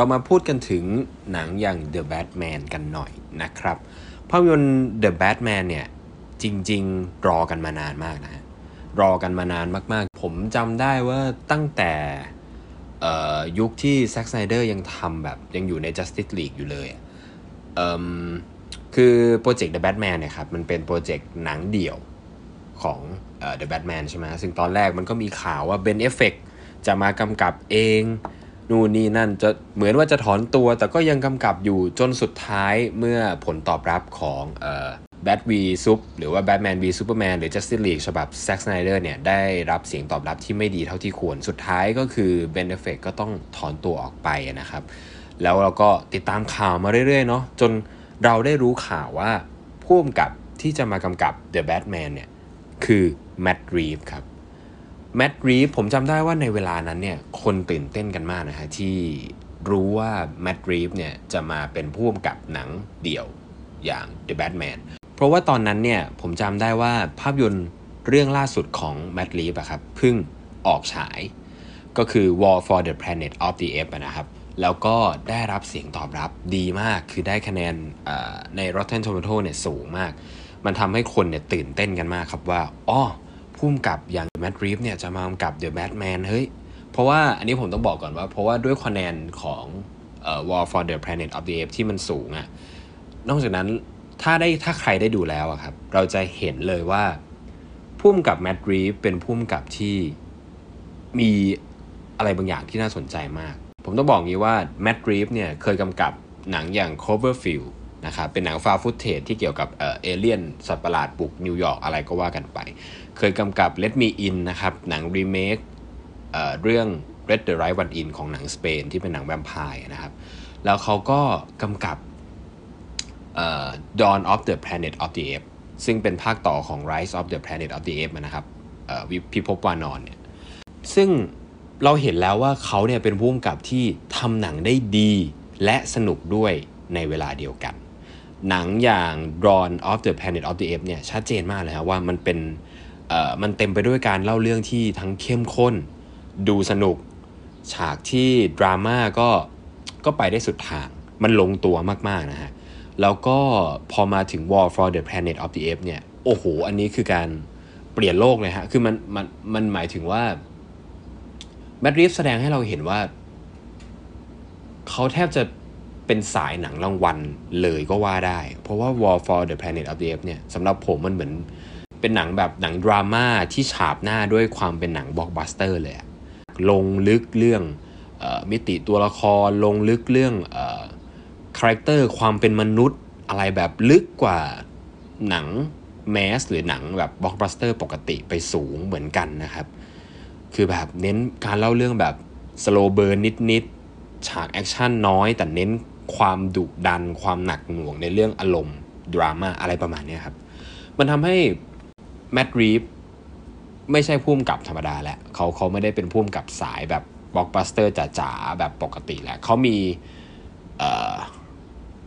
เรามาพูดกันถึงหนังอย่าง The Batman กันหน่อยนะครับ ภาพยนตร์ The Batman เนี่ย จริง ๆ รอกันมานานมากนะ รอกันมานานมากๆ ผมจำได้ว่าตั้งแต่ยุคที่แซ็กสไนเดอร์ยังทำแบบยังอยู่ใน Justice League อยู่เลยคือโปรเจกต์ The Batman เนี่ยครับ มันเป็นโปรเจกต์หนังเดี่ยวของ The Batman ใช่ไหมซึ่งตอนแรกมันก็มีข่าวว่า Ben Affleck จะมากำกับเอง นู่นนี่นั่นจะเหมือนว่าจะถอนตัว แต่ก็ยังกำกับอยู่จนสุดท้ายเมื่อผลตอบรับของเอ่อ Bat v Sup หรือว่า Batman v Superman หรือ Justice League ฉบับแซ็กสไนเดอร์เนี่ย ได้รับเสียงตอบรับที่ไม่ดีเท่าที่ควรสุดท้ายก็คือเบนแอฟเฟล็กก็ต้องถอนตัวออกไปนะครับ แล้วเราก็ติดตามข่าวมาเรื่อยๆเนาะจนเราได้รู้ข่าวว่าผู้กำกับที่จะมากำกับ The Batman เนี่ย คือแมตต์รีฟส์ครับ แมตต์รีฟส์ผมจำได้ว่าในเวลานั้นเนี่ยคนตื่นเต้นกันมากนะฮะที่รู้ว่าแมตต์รีฟส์เนี่ยจะมาเป็นผู้กำกับหนังเดี่ยวอย่าง The Batman เพราะว่าตอนนั้นเนี่ยผมจำได้ว่าภาพยนตร์เรื่องล่าสุดของแมตต์รีฟส์อะครับเพิ่งออกฉาย ก็คือ War for the Planet of the Apes นะครับ แล้วก็ได้รับเสียงตอบรับดีมากคือได้คะแนนใน Rotten Tomato เนี่ยสูงมาก มันทำให้คนเนี่ยตื่นเต้นกันมากครับว่าอ๋อ ผู้กำกับอย่างแมตต์รีฟส์เนี่ยจะมากำกับ The Batman เฮ้ย เพราะว่าอันนี้ผมต้องบอกก่อนว่า เพราะว่าด้วยคะแนนของเอ่อ War for the Planet of the Apes ที่มันสูงอะ่ะนอกจากนั้นถ้าได้ถ้าใครได้ดูแล้วอะครับ เราจะเห็นเลยว่าผู้กำกับแมตต์รีฟส์เป็นผู้กำกับที่มีอะไรบางอย่างที่น่าสนใจมาก ผมต้องบอกงี้ว่าแมตต์รีฟส์เนี่ยเคยกำกับหนังอย่าง Cloverfield นะครับเป็นหนังฟาฟุตเทจที่เกี่ยวกับเอเลี่ยนสัตว์ประหลาดบุกนิวยอร์กอะไรก็ว่ากันไป เคยกำกับ Let Me In นะครับหนังรีเมคเเรื่อง Red the Right One In ของหนังสเปนที่เป็นหนังแวมไพร์นะครับ แล้วเขาก็กำกับ Dawn of the Planet of the Apes ซึ่งเป็นภาคต่อของ Rise of the Planet of the Apes นะครับวิพิภพวานอนเนี่ยซึ่งเราเห็นแล้วว่าเขาเนี่ยเป็นผู้กำกับที่ทำหนังได้ดีและสนุกด้วยในเวลาเดียวกัน หนังอย่าง Dawn of the Planet of the Apes เนี่ยชัดเจนมากเลยครับว่ามันเป็นมันเต็มไปด้วยการเล่าเรื่องที่ทั้งเข้มข้น ดูสนุก ฉากที่ดราม่าก็ก็ไปได้สุดทาง มันลงตัวมากๆนะฮะ แล้วก็พอมาถึง War for the Planet of the Apes เนี่ย โอ้โห อันนี้คือการเปลี่ยนโลกเลยฮะ คือมันมันมันหมายถึงว่าแมตต์รีฟส์แสดงให้เราเห็นว่า เขาแทบจะ เป็นสายหนังรางวัลเลยก็ว่าได้ เพราะว่า War for the Planet of the Apes เนี่ยสำหรับผมมันเหมือนเป็นหนังแบบหนังดราม่าที่ฉาบหน้าด้วยความเป็นหนังบล็อกบัสเตอร์เลยลงลึกเรื่องมิติตัวละครลงลึกเรื่อง character ความเป็นมนุษย์อะไรแบบลึกกว่าหนัง mass หรือหนังแบบบล็อกบัสเตอร์ปกติไปสูงเหมือนกันนะครับ คือแบบเน้นการเล่าเรื่องแบบ slow burn นิดๆฉากแอคชั่นน้อย แต่เน้น ความดุดัน ความหนักหน่วงในเรื่องอารมณ์ดราม่าอะไรประมาณนี้ครับ มันทำให้แมตต์รีฟส์ไม่ใช่ผู้กำกับธรรมดาแล้วเขาเขาไม่ได้เป็นผู้กำกับสายแบบบล็อกบัสเตอร์จ๋าๆแบบปกติแล้วเขามีเ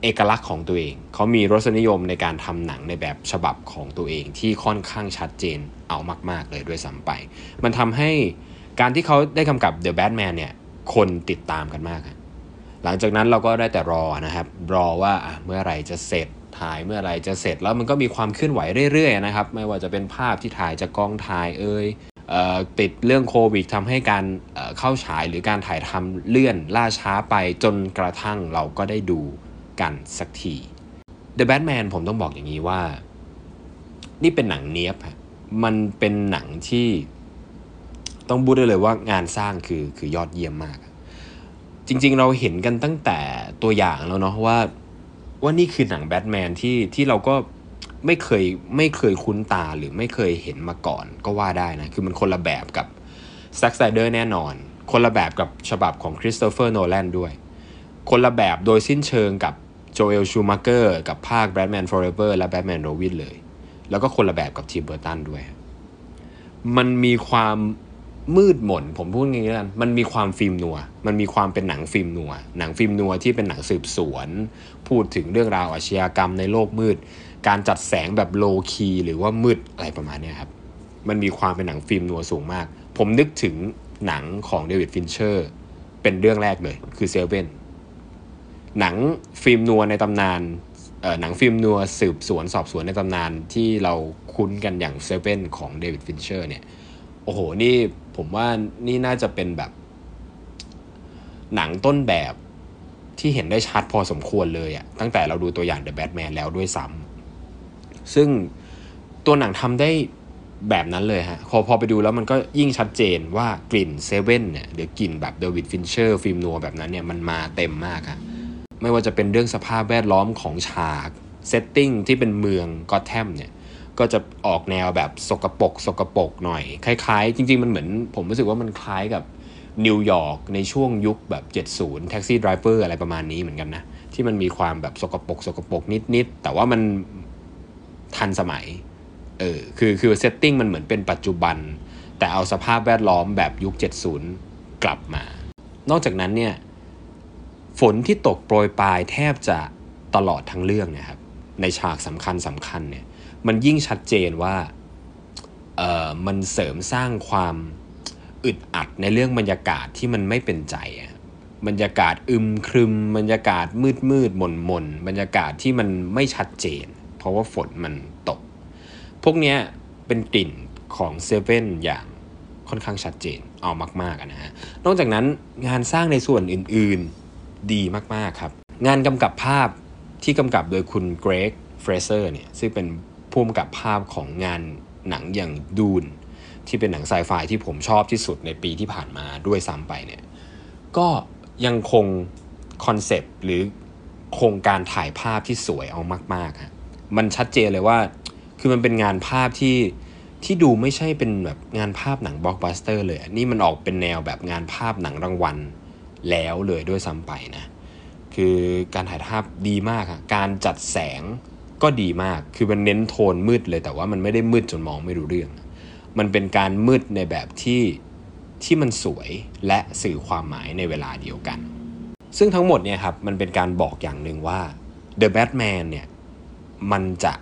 เอกลักษณ์ของตัวเอง เขามีรสนิยมในการทำหนังในแบบฉบับของตัวเองที่ค่อนข้างชัดเจนเอามาก ๆ เลยด้วยซ้ำไป มันทำให้การที่เขาได้กำกับ The Batman เนี่ย คนติดตามกันมาก หลังจากนั้นเราก็ได้แต่รอนะครับ รอว่าเมื่อไหร่จะเสร็จถ่ายเมื่อไรจะเสร็จแล้วมันก็มีความเคลื่อนไหวเรื่อยๆนะครับ ไม่ว่าจะเป็นภาพที่ถ่ายจากกองถ่ายเอ่ยติดเรื่องโควิดทำให้การเข้าฉายหรือการถ่ายทำเลื่อนล่าช้าไปจนกระทั่งเราก็ได้ดูกันสักที The Batman ผมต้องบอกอย่างนี้ว่า นี่เป็นหนังเนี้ยบมันเป็นหนังที่ต้องพูดได้เลยว่างานสร้างคือคือยอดเยี่ยมมาก จริง ๆ เราเห็นกันตั้งแต่ตัวอย่างแล้วเนาะว่าว่านี่คือหนังแบทแมนที่ที่เราก็ไม่เคยไม่เคยคุ้นตาหรือไม่เคยเห็นมาก่อนก็ว่าได้นะ คือมันคนละแบบกับแซ็กสไนเดอร์แน่นอน คนละแบบกับฉบับของคริสโตเฟอร์โนแลนด้วย คนละแบบโดยสิ้นเชิงกับโจเอลชูมาเกอร์กับภาค Batman Forever และ Batman Robin เลย แล้วก็คนละแบบกับทิมเบอร์ตันด้วย มันมีความ มืดหม่นผมพูดงี้กันมันมีความ film noir มันมีความเป็นหนัง film noir หนัง film noir ที่เป็นหนังสืบสวน พูดถึงเรื่องราวอาชญากรรมใน low กมืด การจัดแสงแบบโลkey หรือว่ามืดอะไรประมาณนี้ครับ มันมีความเป็นหนัง film noir สูงมาก ผมนึกถึงหนังของเดวิดฟินเชอร์เป็นเรื่องแรกเลยคือเซเว่นหนัง film noir ในตำนานหนัง film noir สืบสวนสอบสวนในตำนานที่เราคุ้นกันอย่างเซเว่นของเดวิดฟินเชอร์เนี่ยโอ้โหนี่ ผมว่านี่น่าจะเป็นแบบ หนังต้นแบบที่เห็นได้ชัดพอสมควรเลยอะตั้งแต่เราดูตัวอย่าง The Batman แล้วด้วยซ้ำซึ่งตัวหนังทำได้แบบนั้นเลยฮะพอพอไปดูแล้วมันก็ยิ่งชัดเจนว่ากลิ่นเซเว่นเนี่ยหรือกลิ่นแบบเดวิดฟินเชอร์ film noir แบบนั้นเนี่ยมันมาเต็มมากอะไม่ว่าจะเป็นเรื่องสภาพแวดล้อมของฉาก setting ที่เป็นเมืองก็อตแธมเนี่ย ก็จะออกแนวแบบสกปรกสกปรกหน่อย คล้ายๆ จริง ๆ มันเหมือน ผมรู้สึกว่ามันคล้ายกับนิวยอร์กในช่วงยุคแบบ 70 Taxi Driver อะไรประมาณนี้เหมือนกันนะ ที่มันมีความแบบสกปรกสกปรกนิด ๆ แต่ว่ามันทันสมัย เออ คือคือเซตติ้งมันเหมือนเป็นปัจจุบัน แต่เอาสภาพแวดล้อมแบบยุค 70 กลับมา นอกจากนั้นเนี่ย ฝนที่ตกโปรยปลายแทบจะตลอดทั้งเรื่องนะครับ ในฉากสำคัญสำคัญเนี่ย มันยิ่งชัดเจนว่าเออมันเสริมสร้างความอึดอัดในเรื่องบรรยากาศที่มันไม่เป็นใจอะบรรยากาศอึมครึม บรรยากาศมืดมืดหม่นหม่นบรรยากาศที่มันไม่ชัดเจน เพราะว่าฝนมันตก พวกเนี้ยเป็นกลิ่นของเซเว่นอย่างค่อนข้างชัดเจนเอามากๆนะฮะนอกจากนั้นงานสร้างในส่วนอื่นๆดีมากๆครับ งานกำกับภาพที่กำกับโดยคุณเกรกเฟรเซอร์เนี่ยซึ่งเป็น ผู้กำกับภาพของงานหนังอย่าง Dune ที่เป็นหนังไซไฟที่ผมชอบที่สุดในปีที่ผ่านมาด้วยซ้ำไปเนี่ย ก็ยังคงคอนเซปต์หรือโครงการถ่ายภาพที่สวยเอามากๆฮะมันชัดเจนเลยว่า คือมันเป็นงานภาพที่ที่ดูไม่ใช่เป็นแบบงานภาพหนังบล็อกบัสเตอร์เลย นี่มันออกเป็นแนวแบบงานภาพหนังรางวัลแล้วเลยด้วยซ้ำไปนะ คือการถ่ายภาพดีมากอะการจัดแสง ก็ดีมาก คือมันเน้นโทนมืดเลยแต่ว่ามันไม่ได้มืดจนมองไม่รู้เรื่อง มันเป็นการมืดในแบบที่ที่มันสวยและสื่อความหมายในเวลาเดียวกัน ซึ่งทั้งหมดเนี่ยครับมันเป็นการบอกอย่างหนึ่งว่า The Batman เนี่ยมันจะ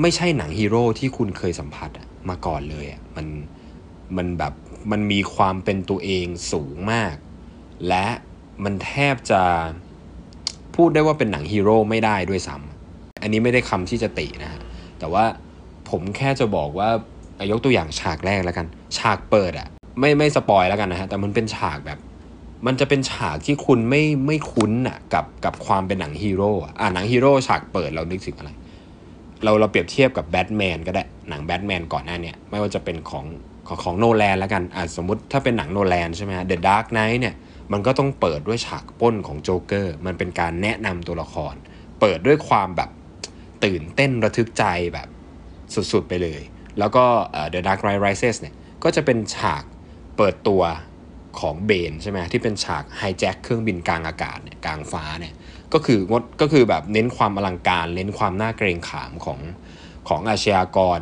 ไม่ใช่หนังฮีโร่ที่คุณเคยสัมผัสมาก่อนเลยอะมันมันแบบมันมีความเป็นตัวเองสูงมาก และมันแทบจะพูดได้ว่าเป็นหนังฮีโร่ไม่ได้ด้วยซ้ำ อันนี้ไม่ได้คำที่จะตินะฮะแต่ว่าผมแค่จะบอกว่ายกตัวอย่างฉากแรกแล้วกัน ฉากเปิดอะไม่ไม่สปอยแล้วกันนะฮะแต่มันเป็นฉากแบบ มันจะเป็นฉากที่คุณไม่ไม่คุ้นอะกับกับความเป็นหนังฮีโร่อะหนังฮีโร่ฉากเปิดเรานึกถึงอะไร เราเราเปรียบเทียบกับแบทแมนก็ได้หนังแบทแมนก่อนหน้าเนี้ไม่ว่าจะเป็นของของของโนแลนแล้วกันอะสมมติถ้าเป็นหนังโนแลนใช่ไหมฮะ The Dark Knight เนี่ยมันก็ต้องเปิดด้วยฉากปล้นของโจ๊กเกอร์ มันเป็นการแนะนำตัวละคร เปิดด้วยความแบบ ตื่นเต้นระทึกใจแบบสุดๆไปเลย แล้วก็ The Dark Knight Rises เนี่ยก็จะเป็นฉากเปิดตัวของเบนใช่ไหมที่เป็นฉากไฮแจ็คเครื่องบินกลางอากาศเนี่ยกลางฟ้าเนี่ยก็คืองดก็คือแบบเน้นความอลังการ เน้นความน่าเกรงขามของของอาชญากร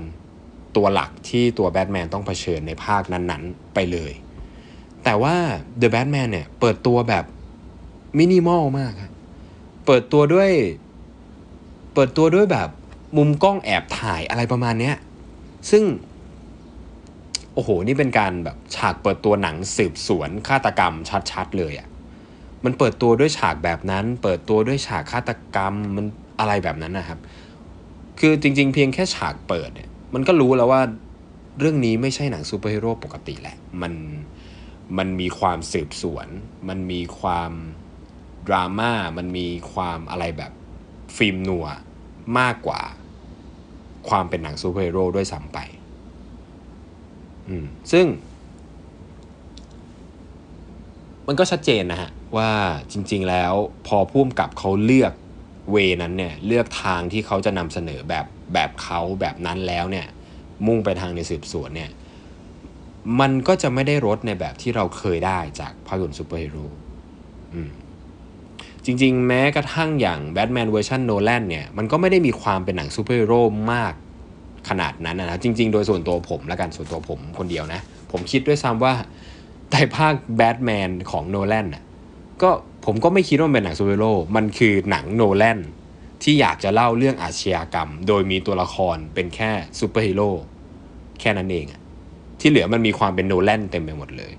ตัวหลักที่ตัวแบทแมนต้องเผชิญในภาคนั้นๆ ไปเลย แต่ว่า The Batman เนี่ยเปิดตัวแบบมินิมอลมาก เปิดตัวด้วย เปิดตัวด้วยแบบมุมกล้องแอบถ่ายอะไรประมาณเนี้ย ซึ่ง โอ้โห นี่เป็นการแบบฉากเปิดตัวหนังสืบสวนฆาตกรรมชัดๆเลยอะ่ะ มันเปิดตัวด้วยฉากแบบนั้น เปิดตัวด้วยฉากฆาตกรรมมันอะไรแบบนั้นนะครับ คือจริง ๆ เพียงแค่ฉากเปิดเนี่ย มันก็รู้แล้วว่าเรื่องนี้ไม่ใช่หนังซูเปอร์ฮีโร่ปกติแหละ มัน มันมีความสืบสวน มันมีความดราม่า มันมีความอะไรแบบ film noir มากกว่าความเป็นหนังซูเปอร์ฮีโร่ด้วยซ้ำไป อืม ซึ่ง มันก็ชัดเจนนะฮะ ว่าจริง ๆ แล้วพอผู้กำกับเขาเลือก way นั้นเนี่ย เลือกทางที่เขาจะนำเสนอแบบแบบเขาแบบนั้นแล้วเนี่ย มุ่งไปทางในสืบสวนเนี่ย มันก็จะไม่ได้รสในแบบที่เราเคยได้จากภาพยนตร์ซูเปอร์ฮีโร่อืม จริง ๆ แม้กระทั่งอย่างแบทแมนเวอร์ชันโนแลนเนี่ยมันก็ไม่ได้มีความเป็นหนังซูเปอร์ฮีโร่มากขนาดนั้นนะจริง ๆ โดยส่วนตัวผมแล้วกันส่วนตัวผมคนเดียวนะ ผมคิดด้วยซ้ำว่าไตรภาคแบทแมนของโนแลนน่ะก็ผมก็ไม่คิดว่าเป็นหนังซูเปอร์ฮีโร่มันคือหนังโนแลนที่อยากจะเล่าเรื่องอาชญากรรม โดยมีตัวละครเป็นแค่ซูเปอร์ฮีโร่แค่นั้นเองอะที่เหลือมันมีความเป็นโนแลนเต็มไปหมดเลย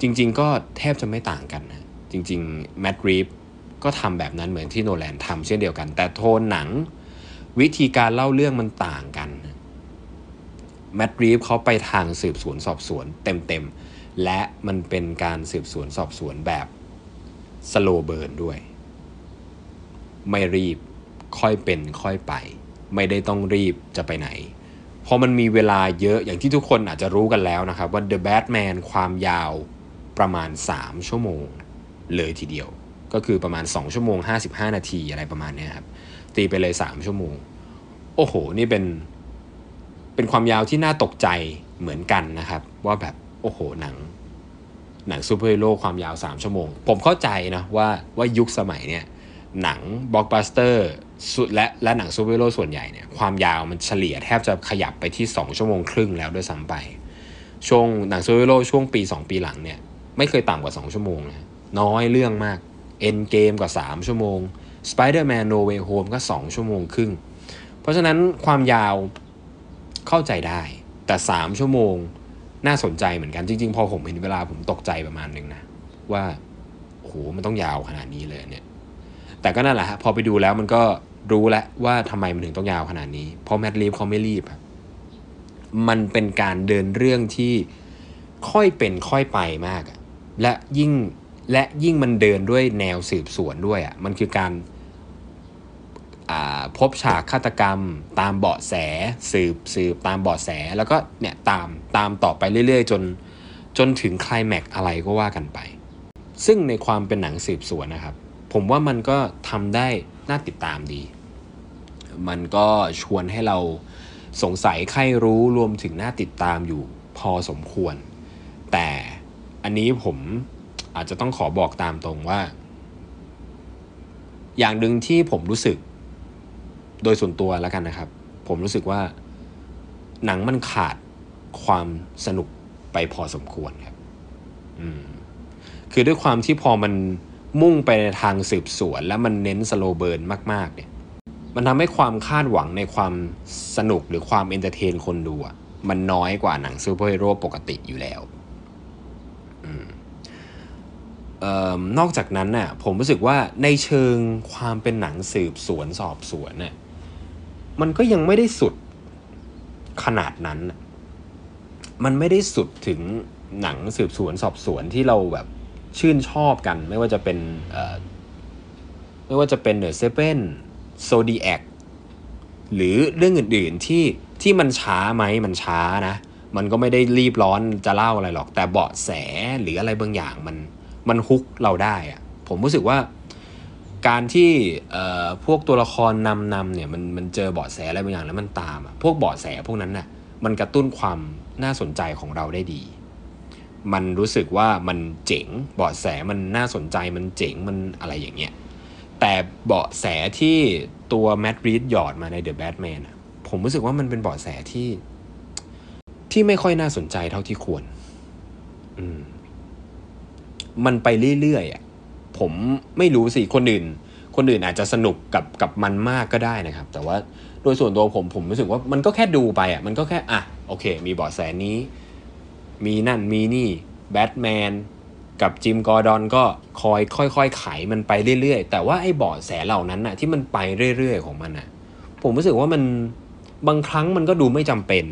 จริง ๆ ก็แทบจะไม่ต่างกันนะจริงๆแมตต์ รีฟส์ ก็ทำแบบนั้นเหมือนที่โนแลนทำเช่นเดียวกัน แต่โทนหนังวิธีการเล่าเรื่องมันต่างกันแมดรีฟเขาไปทางสืบสวนสอบสวนเต็มๆ และมันเป็นการสืบสวนสอบสวนแบบสโลเบิร์นด้วย ไม่รีบค่อยเป็นค่อยไป ไม่ได้ต้องรีบจะไปไหนพอมันมีเวลาเยอะอย่างที่ทุกคนอาจจะรู้กันแล้วนะครับ ว่า The Batman ความยาวประมาณ 3 ชั่วโมงเลยทีเดียว ก็คือประมาณ 2 ชั่วโมง 55 นาทีอะไรประมาณนี้ครับ ตีไปเลย 3 ชั่วโมง โอ้โห นี่เป็น เป็นความยาวที่น่าตกใจเหมือนกันนะครับ ว่าแบบ โอ้โห หนัง หนังซูเปอร์ฮีโร่ความยาว 3 ชั่วโมง ผมเข้าใจนะว่าว่ายุคสมัยเนี่ย หนังบล็อกบัสเตอร์และและหนังซูเปอร์ฮีโร่ส่วนใหญ่เนี่ย ความยาวมันเฉลี่ยแทบจะขยับไปที่ 2 ชั่วโมงครึ่งแล้วด้วยซ้ำไป ช่วงหนังซูเปอร์ฮีโร่ช่วงปี 2 ปีหลังเนี่ย ไม่เคยต่ำกว่า 2 ชั่วโมงนะน้อยเรื่องมาก Endgame กว่า 3 ชั่วโมง Spider-Man No Way Home ก็ 2 ชั่วโมงครึ่ง เพราะฉะนั้นความยาวเข้าใจได้ แต่ 3 ชั่วโมงน่าสนใจเหมือนกันจริง ๆ พอผมเห็นเวลาผมตกใจประมาณนึงนะ ว่าโหมันต้องยาวขนาดนี้เลยเนี่ย แต่ก็นั่นแหละฮะพอไปดูแล้วมันก็รู้แล้วว่าทำไมมันถึงต้องยาวขนาดนี้ เพราะแมดลีฟเขาไม่รีบมันเป็นการเดินเรื่องที่ค่อยเป็นค่อยไปมาก และยิ่ง และยิ่งมันเดินด้วยแนวสืบสวนด้วยอะมันคือการพบฉากฆาตกรรม ตามเบาะแสสืบสืบตามเบาะแสแล้วก็เนี่ยตามตามต่อไปเรื่อย ๆ จนจนถึงคลายแม็กอะไรก็ว่ากันไป ซึ่งในความเป็นหนังสืบสวนนะครับ ผมว่ามันก็ทำได้น่าติดตามดี มันก็ชวนให้เราสงสัยใครรู้รวมถึงน่าติดตามอยู่พอสมควร แต่อันนี้ผม อาจจะต้องขอบอกตามตรงว่า อย่างหนึ่งที่ผมรู้สึก โดยส่วนตัวแล้วกันนะครับ ผมรู้สึกว่าหนังมันขาดความสนุกไปพอสมควรครับ อืม คือด้วยความที่พอมันมุ่งไปในทางสืบสวน แล้วมันเน้น slow burn มาก ๆ เนี่ย มันทำให้ความคาดหวังในความสนุกหรือความ entertain คนดูอะมันน้อยกว่าหนังซูเปอร์ฮีโร่ปกติอยู่แล้ว นอกจากนั้นน่ะผมรู้สึกว่าในเชิงความเป็นหนังสืบสวนสอบสวนน่ะมันก็ยังไม่ได้สุดขนาดนั้น มันไม่ได้สุดถึงหนังสืบสวนสอบสวนที่เราแบบชื่นชอบกัน ไม่ว่าจะเป็นไม่ว่าจะเป็น The Seven Zodiac หรือเรื่องอื่นๆที่ที่มันช้าไหมมันช้านะ มันก็ไม่ได้รีบร้อนจะเล่าอะไรหรอก แต่เบาะแสหรืออะไรบางอย่างมัน มันฮุกเราได้อะผมรู้สึกว่าการที่พวกตัวละครนำนำเนี่ยมันมันเจอเบาะแสอะไรบางอย่างแล้วมันตามอะพวกเบาะแสพวกนั้นน่ะมันกระตุ้นความน่าสนใจของเราได้ดี มันรู้สึกว่ามันเจ๋งเบาะแสมันน่าสนใจมันเจ๋งมันอะไรอย่างเงี้ยแต่เบาะแสที่ตัวแมดรีดหยอดมาใน The Batman ผมรู้สึกว่ามันเป็นเบาะแสที่ที่ไม่ค่อยน่าสนใจเท่าที่ควร อืม มันไปเรื่อยๆอะผมไม่รู้สิคนอื่น คนอื่นอาจจะสนุกกับกับมันมากก็ได้นะครับ แต่ว่าโดยส่วนตัวผมผมรู้สึกว่ามันก็แค่ดูไปอะมันก็แค่อะโอเค มีบาะแสนี้ มีนั่นมีนี่แบทแมนกับจิมกอร์ดอนก็คอยค่อยๆไขมันไปเรื่อยๆ แต่ว่าไอ้บอดแสเหล่านั้นน่ะที่มันไปเรื่อยๆของมันน่ะ ผมรู้สึกว่ามันบางครั้งมันก็ดูไม่จำเป็น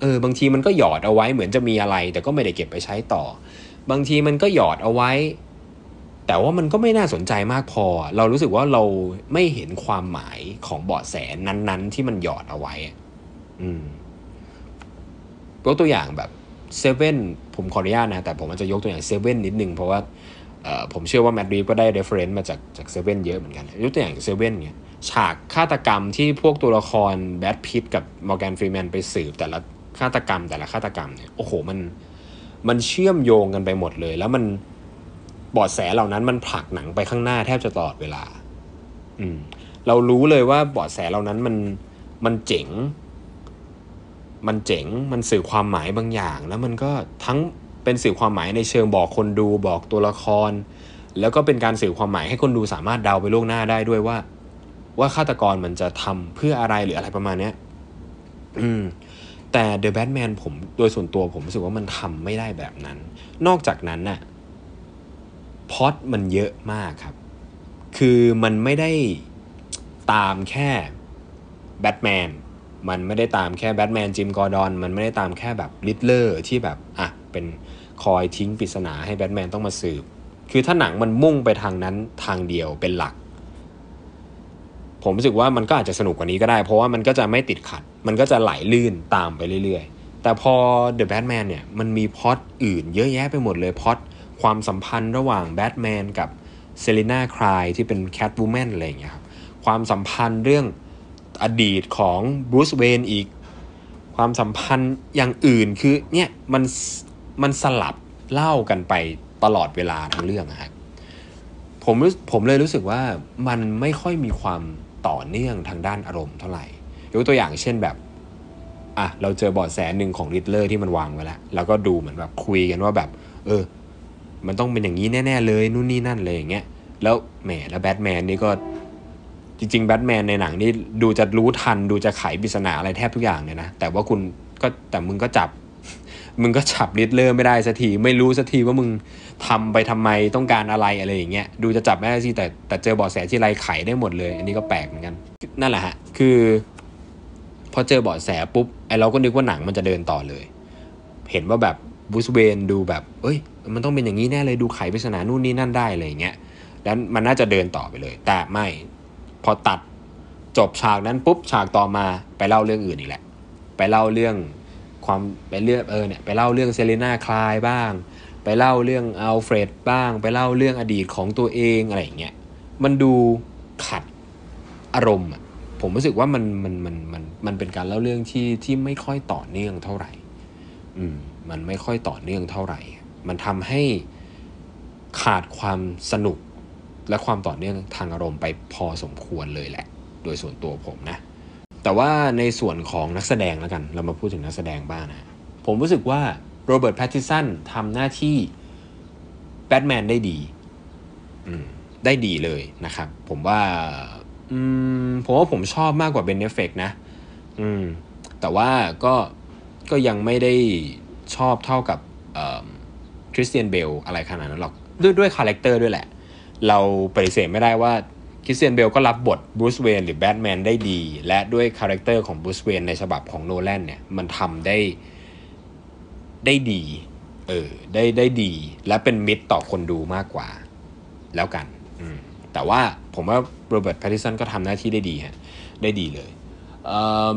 เออบางทีมันก็หยอดเอาไว้เหมือนจะมีอะไร แต่ก็ไม่ได้เก็บไปใช้ต่อ บางทีมันก็หยอดเอาไว้ แต่ว่ามันก็ไม่น่าสนใจมากพอ เรารู้สึกว่าเราไม่เห็นความหมายของเบาะแสนั้นๆ ที่มันหยอดเอาไว้ อืมยกตัวอย่างแบบเซเว่นผมขออนุญาตนะ แต่ผมอาจจะยกตัวอย่างเซเว่นนิดนึง เพราะว่าผมเชื่อว่าแมตต์ รีฟส์ก็ได้ reference มาจากจากเซเว่นเยอะเหมือนกัน ยกตัวอย่างเซเว่นเนี่ยฉากฆาตกรรมที่พวกตัวละครแบทพิทกับมอร์แกนฟรีแมนไปสืบแต่ละฆาตกรรมแต่ละฆาตกรรมเนี่ยโอ้โหมัน มันเชื่อมโยงกันไปหมดเลย แล้วมันเบาะแสเหล่านั้นมันผลักหนังไปข้างหน้าแทบจะตลอดเวลา อืม เรารู้เลยว่าเบาะแสเหล่านั้นมันมันเจ๋ง มันเจ๋ง มันสื่อความหมายบางอย่าง แล้วมันก็ทั้งเป็นสื่อความหมายในเชิงบอกคนดูบอกตัวละคร แล้วก็เป็นการสื่อความหมายให้คนดูสามารถเดาไปล่วงหน้าได้ด้วยว่า ว่าฆาตกรมันจะทำเพื่ออะไรหรืออะไรประมาณเนี้ย อืม แต่ The Batman ผมโดยส่วนตัวผมรู้สึกว่ามันทำไม่ได้แบบนั้น นอกจากนั้นน่ะพอดมันเยอะมากครับ คือมันไม่ได้ตามแค่แบทแมนมันไม่ได้ตามแค่แบทแมนจิมกอร์ดอน มันไม่ได้ตามแค่แบบริดเลอร์ที่แบบอะเป็นคอยทิ้งปริศนาให้แบทแมนต้องมาสืบ คือถ้าหนังมันมุ่งไปทางนั้นทางเดียวเป็นหลัก ผมรู้สึกว่ามันก็อาจจะสนุกกว่านี้ก็ได้ เพราะว่ามันก็จะไม่ติดขัด มันก็จะไหลลื่นตามไปเรื่อยๆ แต่พอ The Batman เนี่ยมันมีพล็อตอื่นเยอะแยะไปหมดเลยพล็อตความสัมพันธ์ระหว่างแบทแมนกับเซลิน่า ไคล์ที่เป็นแคทวูแมนอะไรอย่างเงี้ยครับความสัมพันธ์เรื่องอดีตของบรูซเวนอีก ความสัมพันธ์อย่างอื่นคือเนี่ยมันมันสลับเล่ากันไปตลอดเวลาทั้งเรื่องครับผมผมเลยรู้สึกว่ามันไม่ค่อยมีความ ต่อเนื่องทางด้านอารมณ์เท่าไหร่ยกตัวอย่างเช่นแบบอะเราเจอบอดแสหนึ่งของริดเลอร์ที่มันวางไว้แล้วแล้วก็ดูเหมือนแบบคุยกันว่าแบบ เออ มันต้องเป็นอย่างนี้แน่ ๆ เลยนู่นนี่นั่นเลยอย่างเงี้ยแล้วแหมแล้วแบทแมนนี่ก็จริงๆแบทแมนในหนังนี่ดูจะรู้ทันดูจะไขปริศนาอะไรแทบทุกอย่างเลยนะ แต่ว่าคุณก็แต่มึงก็จับ มึงก็จับริดเลอร์ไม่ได้สักทีไม่รู้สักทีว่ามึงทำไปทำไมต้องการอะไรอะไรอย่างเงี้ยดูจะจับไม่ได้สิแต่แต่เจอบอดแสที่ไรไขได้หมดเลย อันนี้ก็แปลกเหมือนกัน นั่นแหละฮะคือ พอเจอบอดแสปุ๊บไอเราก็นึกว่าหนังมันจะเดินต่อเลย เห็นว่าแบบบูสเวนดูแบบเอ้ย มันต้องเป็นอย่างนี้แน่เลยดูไขปริศนานู่นนี่นั่นได้อะไรอย่างเงี้ยแล้วมันน่าจะเดินต่อไปเลย แต่ไม่พอตัดจบฉากนั้นปุ๊บฉากต่อมาไปเล่าเรื่องอื่นอีกแหละ ไปเล่าเรื่อง ความไปเรื่องเออเนี่ยไปเล่าเรื่องเซเลนาคลายบ้าง ไปเล่าเรื่องอัลเฟรดบ้าง ไปเล่าเรื่องอดีตของตัวเองอะไรอย่างเงี้ยมันดูขัดอารมณ์อะผมรู้สึกว่ามันมันมันมันมันเป็นการเล่าเรื่องที่ที่ไม่ค่อยต่อเนื่องเท่าไหร่ อืม มันไม่ค่อยต่อเนื่องเท่าไหร่ มันทำให้ขาดความสนุกและความต่อเนื่องทางอารมณ์ไปพอสมควรเลยแหละ โดยส่วนตัวผมนะ แต่ว่าในส่วนของนักแสดงแล้วกัน เรามาพูดถึงนักแสดงบ้างนะ ผมรู้สึกว่าโรเบิร์ตแพตตินสันทำหน้าที่แบทแมนได้ดีได้ดีเลยนะครับ ผมว่าผมว่าผมชอบมากกว่าเบน แอฟเฟล็กนะแต่ว่าก็ก็ยังไม่ได้ชอบเท่ากับคริสเตียนเบลอะไรขนาดนั้นหรอก ด้วยด้วยคาแรคเตอร์ด้วยแหละ เราปฏิเสธไม่ได้ว่า คริสเตียนเบลก็รับบทบรูซเวย์นหรือแบทแมนได้ดี และด้วยคาแรคเตอร์ของบรูซเวย์นในฉบับของโนแลนเนี่ยมันทำได้ได้ดีเออได้ได้ดี และเป็นมิตรต่อคนดูมากกว่า แล้วกันแต่ว่าผมว่าโรเบิร์ตแพตติสันก็ทำหน้าที่ได้ดีฮะได้ดีเลยเ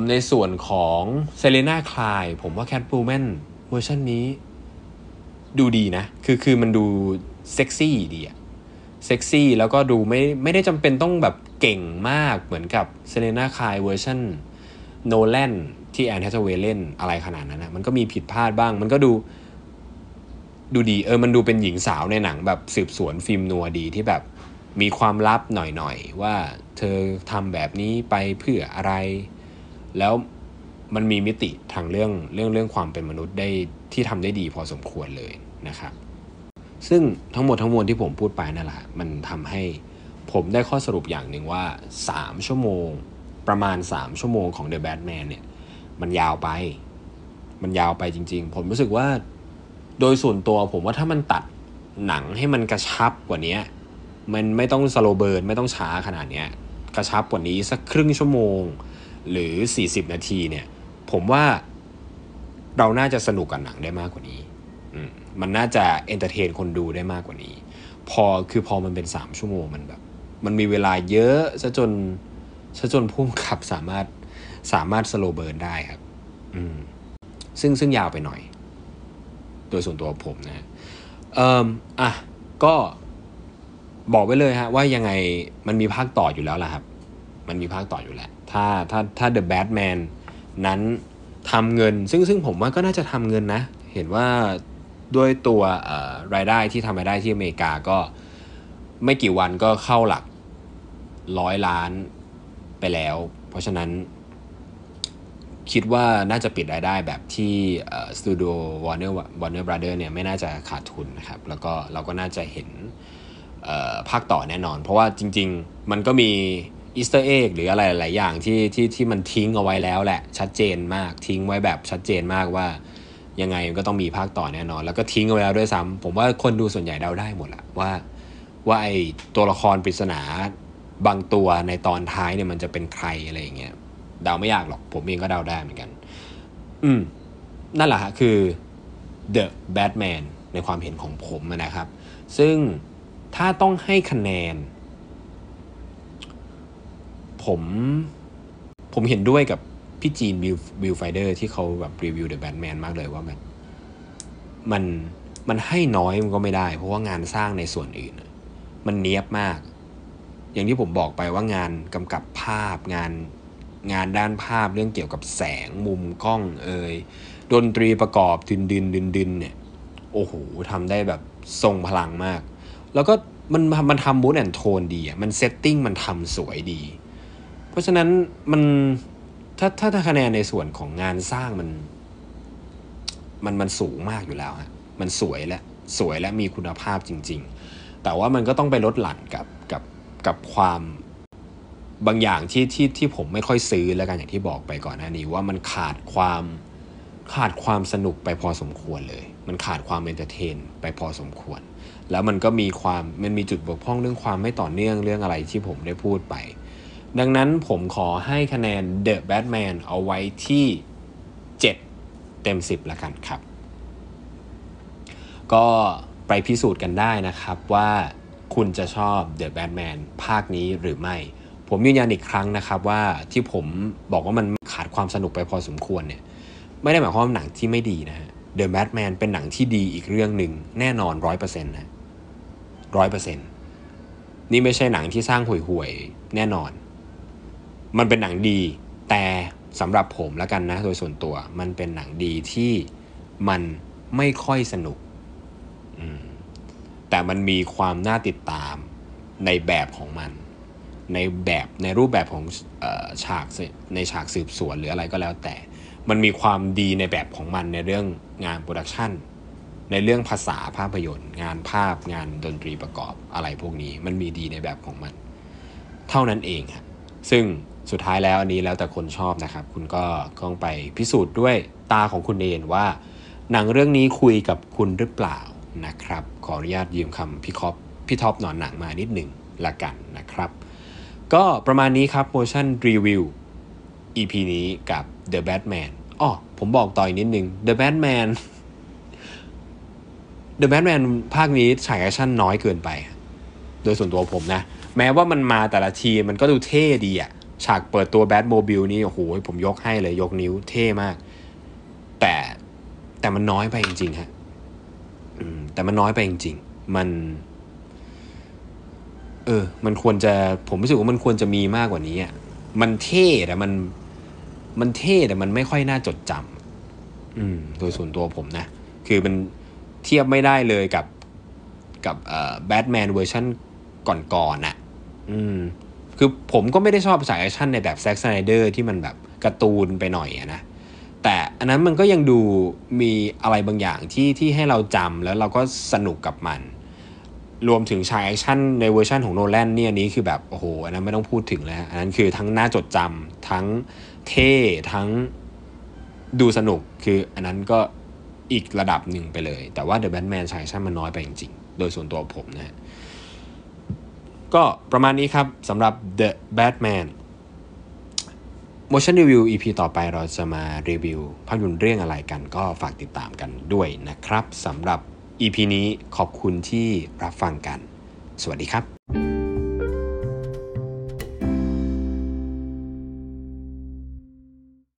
ในส่วนของเซลิน่า ไคล์ผมว่าแคทวูแมนเวอร์ชันนี้ดูดีนะ คือคือมันดูเซ็กซี่ดีอะ เซ็กซี่แล้วก็ดูไม่ไม่ได้จำเป็นต้องแบบเก่งมากเหมือนกับเซลิน่า ไคล์เวอร์ชันโนแลนที่แอนแฮททาเวย์เล่นอะไรขนาดนั้นนะมันก็มีผิดพลาดบ้าง มันก็ดูดูดีเออมันดูเป็นหญิงสาวในหนังแบบสืบสวน film noir ดีที่แบบมีความลับหน่อยๆ ว่าเธอทำแบบนี้ไปเพื่ออะไร แล้วมันมีมิติทางเรื่องเรื่องเรื่องความเป็นมนุษย์ได้ที่ทำได้ดีพอสมควรเลยนะครับ ซึ่งทั้งหมดทั้งมวลที่ผมพูดไปนั่นแหละมันทำให้ผมได้ข้อสรุปอย่างหนึ่งว่า 3 ชั่วโมงประมาณ 3 ชั่วโมงของ The Batman เนี่ย มันยาวไป มันยาวไปจริง ๆ ผมรู้สึกว่าโดยส่วนตัวผมว่าถ้ามันตัดหนังให้มันกระชับกว่านี้มันไม่ต้อง slow burn ไม่ต้องช้าขนาดนี้กระชับกว่านี้สักครึ่งชั่วโมง หรือ 40 นาทีเนี่ย ผมว่าเราน่าจะสนุกกับหนังได้มากกว่านี้มั มันน่าจะ entertain คนดูได้มากกว่านี้ พอคือพอมันเป็นสามชั่วโมงมันแบบ มันมีเวลาเยอะซะจนซะจนผู้กำกับสามารถสามารถ slow burn ได้ครับ อืม ซึ่งซึ่งยาวไปหน่อย โดยส่วนตัวผมนะ เอ่ออะ ก็บอกไว้เลยฮะ ว่ายังไงมันมีภาคต่ออยู่แล้วล่ะครับ มันมีภาคต่ออยู่แล้ว ถ้าถ้าถ้า The Batman นั้นทำเงิน ซึ่งซึ่งผมว่าก็น่าจะทำเงินนะ เห็นว่า ด้วยตัวรายได้ที่ทำรายได้ที่อเมริกาก็ไม่กี่วันก็เข้าหลักร้อยล้านไปแล้ว เพราะฉะนั้น คิดว่าน่าจะปิดรายได้แบบที่สตูดิโอวอร์เนอร์ Warner Brothers เนี่ยไม่น่าจะขาดทุนนะครับ แล้วก็เราก็น่าจะเห็นภาคต่อแน่นอน เพราะว่าจริง ๆ มันก็มี Easter egg หรืออะไรหลายอย่างที่ที่ที่มันทิ้งเอาไว้แล้วแหละ ชัดเจนมากทิ้งไว้แบบชัดเจนมากว่า ยังไงก็ต้องมีภาคต่อแน่นอน แล้วก็ทิ้งเอาไว้แล้วด้วยซ้ำผมว่าคนดูส่วนใหญ่เดาได้หมดละว่า ว่าไอตัวละครปริศนาบางตัวในตอนท้ายเนี่ยมันจะเป็นใครอะไรอย่างเงี้ยเดาไม่ยากหรอก ผมเองก็เดาได้เหมือนกัน อืม นั่นแหละฮะคือ The Batman ในความเห็นของผมนะครับ ซึ่งถ้าต้องให้คะแนน ผม ผมเห็นด้วยกับ พี่จีนบิลบิลไฟเดอร์ที่เขาแบบรีวิว The Batman มากเลยว่าแบบมันมันให้น้อยมันก็ไม่ได้ เพราะว่างานสร้างในส่วนอื่น มันเนี้ยบมาก อย่างที่ผมบอกไปว่างานกำกับภาพงานงานด้านภาพเรื่องเกี่ยวกับแสงมุมกล้องเอ่ยดนตรีประกอบดินดินดินดินเนี่ยโอ้โหทำได้แบบทรงพลังมาก แล้วก็มันมันทำ mood and tone ดีอะมัน setting มันทำสวยดี เพราะฉะนั้นมัน ถ้าถ้าถ้าคะแนนในส่วนของงานสร้างมัน มันมันสูงมากอยู่แล้วฮะมันสวยและสวยและมีคุณภาพจริง ๆ แต่ว่ามันก็ต้องไปลดหลั่นกับกับกับความบางอย่างที่ที่ที่ผมไม่ค่อยซื้อแล้วกันอย่างที่บอกไปก่อนหน้านี้ว่ามันขาดความขาดความสนุกไปพอสมควรเลย มันขาดความ entertain ไปพอสมควร แล้วมันก็มีความมันมีจุดบกพร่องเรื่องความไม่ต่อเนื่องเรื่องอะไรที่ผมได้พูดไป ดังนั้นผมขอให้คะแนน The Batman เอาไว้ที่ 7 เต็ม 10ละกันครับ ก็ไปพิสูจน์กันได้นะครับว่าคุณจะชอบ The Batman ภาคนี้หรือไม่ ผมยืนยันอีกครั้งนะครับว่าที่ผมบอกว่ามันขาดความสนุกไปพอสมควรเนี่ยไม่ได้หมายความว่าหนังที่ไม่ดีนะฮะ The Batman เป็นหนังที่ดีอีกเรื่องหนึ่งแน่นอนร้อยเปอร์เซ็นต์นะร้อยเปอร์เซ็นต์นี่ไม่ใช่หนังที่สร้างห่วยๆแน่นอน มันเป็นหนังดี แต่สำหรับผมแล้วกันนะ โดยส่วนตัวมันเป็นหนังดีที่มันไม่ค่อยสนุก แต่มันมีความน่าติดตามในแบบของมัน ในแบบในรูปแบบของออฉากในฉากสืบสวนหรืออะไรก็แล้วแต่ มันมีความดีในแบบของมันในเรื่องงาน production ในเรื่องภาษาภาพยนตร์ งานภาพงานดนตรีประกอบอะไรพวกนี้ มันมีดีในแบบของมัน เท่านั้นเองครับซึ่ง สุดท้ายแล้วอันนี้แล้วแต่คนชอบนะครับ คุณก็ต้องไปพิสูจน์ด้วยตาของคุณเองว่า หนังเรื่องนี้คุยกับคุณหรือเปล่านะครับ ขออนุญาตยืมคำพี่คอปพี่ท็อปหนอนหนังมานิดหนึ่งละกันนะครับ ก็ประมาณนี้ครับ motion review EP นี้กับ The Batman อ๋อผมบอกต่ออีกนิดนึง The Batman The Batman ภาคนี้ฉากแอคชั่นน้อยเกินไป โดยส่วนตัวผมนะ แม้ว่ามันมาแต่ละทีมันก็ดูเท่ดีอะ ฉากเปิดตัวแบทโมบิลนี่โอ้โหผมยกให้เลยยกนิ้วเท่มาก แต่แต่มันน้อยไปจริงๆฮะแต่มันน้อยไปจริง ๆ มัน เออ มันควรจะผมรู้สึกว่ามันควรจะมีมากกว่านี้อะมันเท่แต่มัน มันเท่แต่มันไม่ค่อยน่าจดจำอืม โดยส่วนตัวผมนะ คือมันเทียบไม่ได้เลยกับกับเอ่อแบทแมนเวอร์ชันก่อนๆน่ะ อืม คือผมก็ไม่ได้ชอบสายแอคชั่นในแบบแซ็ค สไนเดอร์ที่มันแบบการ์ตูนไปหน่อยนะแต่อันนั้นมันก็ยังดูมีอะไรบางอย่างที่ที่ให้เราจำแล้วเราก็สนุกกับมัน รวมถึงฉากแอคชั่นในเวอร์ชันของโนแลนเนี่ยนี้คือแบบโอ้โหอันนั้นไม่ต้องพูดถึงแล้วอันนั้นคือทั้งน่าจดจำทั้งเท่ทั้งดูสนุกคืออันนั้นก็อีกระดับหนึ่งไปเลย แต่ว่า The Batman ฉากแอคชั่นมันน้อยไปจริงๆ โดยส่วนตัวผมนะฮะ ก็ประมาณนี้ครับสำหรับ The Batman motion review EP ต่อไปเราจะมารีวิวภาพยนตร์เรื่องอะไรกันก็ฝากติดตามกันด้วยนะครับสำหรับ EP นี้ขอบคุณที่รับฟังกัน สวัสดีครับ